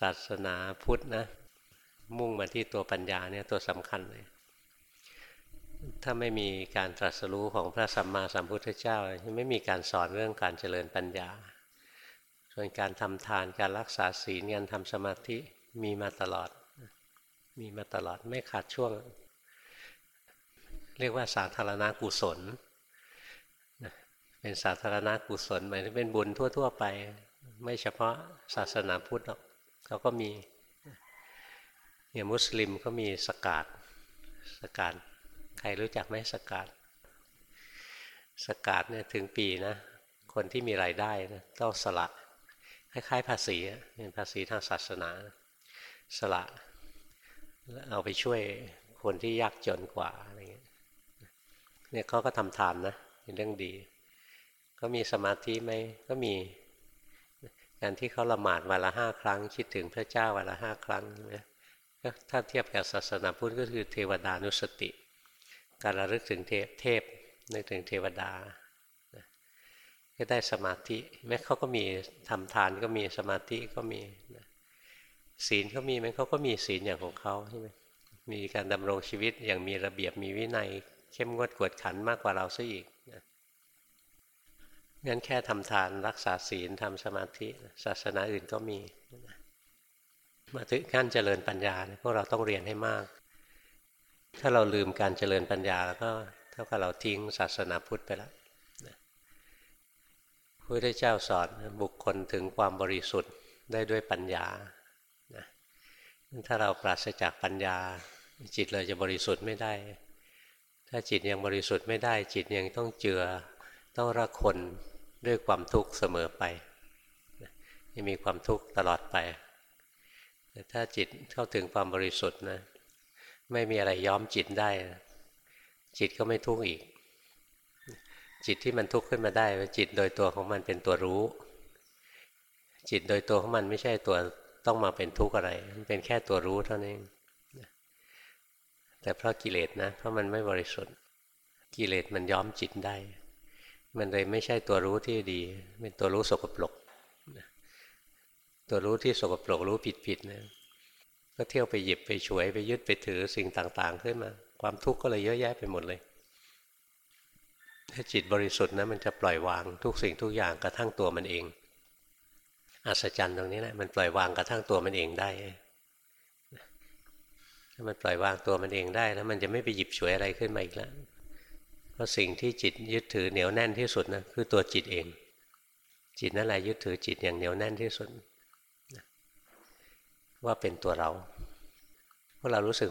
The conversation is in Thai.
ศาสนาพุทธนะ มุ่งมาที่ตัวปัญญาเนี่ยตัวสำคัญเลย ถ้าไม่มีการตรัสรู้ของพระสัมมาสัมพุทธเจ้าไม่มีการสอนเรื่องการเจริญปัญญา ส่วนการทำทานการรักษาศีลการทำสมาธิมีมาตลอด มีมาตลอดไม่ขาดช่วง เรียกว่าสาธารณกุศลเป็นสาธารณกุศลหมายถึงเป็นบุญทั่ว ๆ ไป ไม่เฉพาะศาสนาพุทธหรอก เขาก็มีอย่างมุสลิมก็มีสกาดสกาดใครรู้จักไหมสกาดสกาดเนี่ยถึงปีนะ คนที่มีรายได้นะต้องสละคล้ายๆภาษีเป็นภาษีทางศาสนา สละเอาไปช่วยคนที่ยากจนกว่าอะไรเงี้ยเนี่ยเขาก็ทำทานนะเป็นเรื่องดี ก็มีสมาธิไหมก็มี การที่เขาละหมาดวันละห้าครั้ง คิดถึงพระเจ้าวันละห้าครั้งนะถ้าเทียบกับศาสนาพุทธก็คือเทวดานุสติ การระลึกถึงเทพนึกถึงเทวดาก็ได้สมาธิแม้เขาก็มีทำทานก็มีสมาธิก็มีศีลเขามีไหมเขาก็มีศีลอย่างของเขาใช่ไหมมีการดำรงชีวิตอย่างมีระเบียบมีวินัย เข้มงวดกวดขันมากกว่าเราซะอีกนะ งั้นแค่ทำทานรักษาศีลทำสมาธิศาสนาอื่นก็มี มาถึงขั้นเจริญปัญญาพวกเราต้องเรียนให้มาก ถ้าเราลืมการเจริญปัญญาแล้วก็เท่ากับเราทิ้งศาสนาพุทธไปแล้วพระพุทธเจ้าสอนบุคคลถึงความบริสุทธิ์ได้ด้วยปัญญาถ้าเราปราศจากปัญญา จิตเราจะบริสุทธิ์ไม่ได้ ถ้าจิตยังบริสุทธิ์ไม่ได้ จิตยังต้องเจือ ต้องระคน ด้วยความทุกข์เสมอไปจะมีความทุกข์ตลอดไป แต่ถ้าจิตเข้าถึงความบริสุทธิ์นะ ไม่มีอะไรย้อมจิตได้จิตก็ไม่ทุกข์อีก จิตที่มันทุกข์ขึ้นมาได้จิตโดยตัวของมันเป็นตัวรู้ จิตโดยตัวของมันไม่ใช่ตัวต้องมาเป็นทุกข์อะไร มันเป็นแค่ตัวรู้เท่านั้นเองแต่เพราะกิเลสนะ เพราะมันไม่บริสุทธิ์ กิเลสมันย้อมจิตได้ มันเลยไม่ใช่ตัวรู้ที่ดี เป็นตัวรู้สกปรกตัวรู้ที่สกปรกรู้ผิดๆนะก็เที่ยวไปหยิบไปฉวยไปยึดไปถือสิ่งต่าง ๆ ขึ้นมา ความทุกข์ก็เลยเยอะแยะไปหมดเลย ถ้าจิตบริสุทธิ์นะมันจะปล่อยวางทุกสิ่งทุกอย่างกระทั่งตัวมันเองอัศจรรย์ตรงนี้แหละมันปล่อยวางกระทั่งตัวมันเองได้ถ้ามันปล่อยวางตัวมันเองได้แล้วมันจะไม่ไปหยิบฉวยอะไรขึ้นมาอีกแล้ว ราะสิ่งที่จิตยึดถือเหนียวแน่นที่สุดนะคือตัวจิตเอง จิตนั่นแหละยึดถือจิตอย่างเหนียวแน่นที่สุด ว่าเป็นตัวเราพวกเรารู้สึก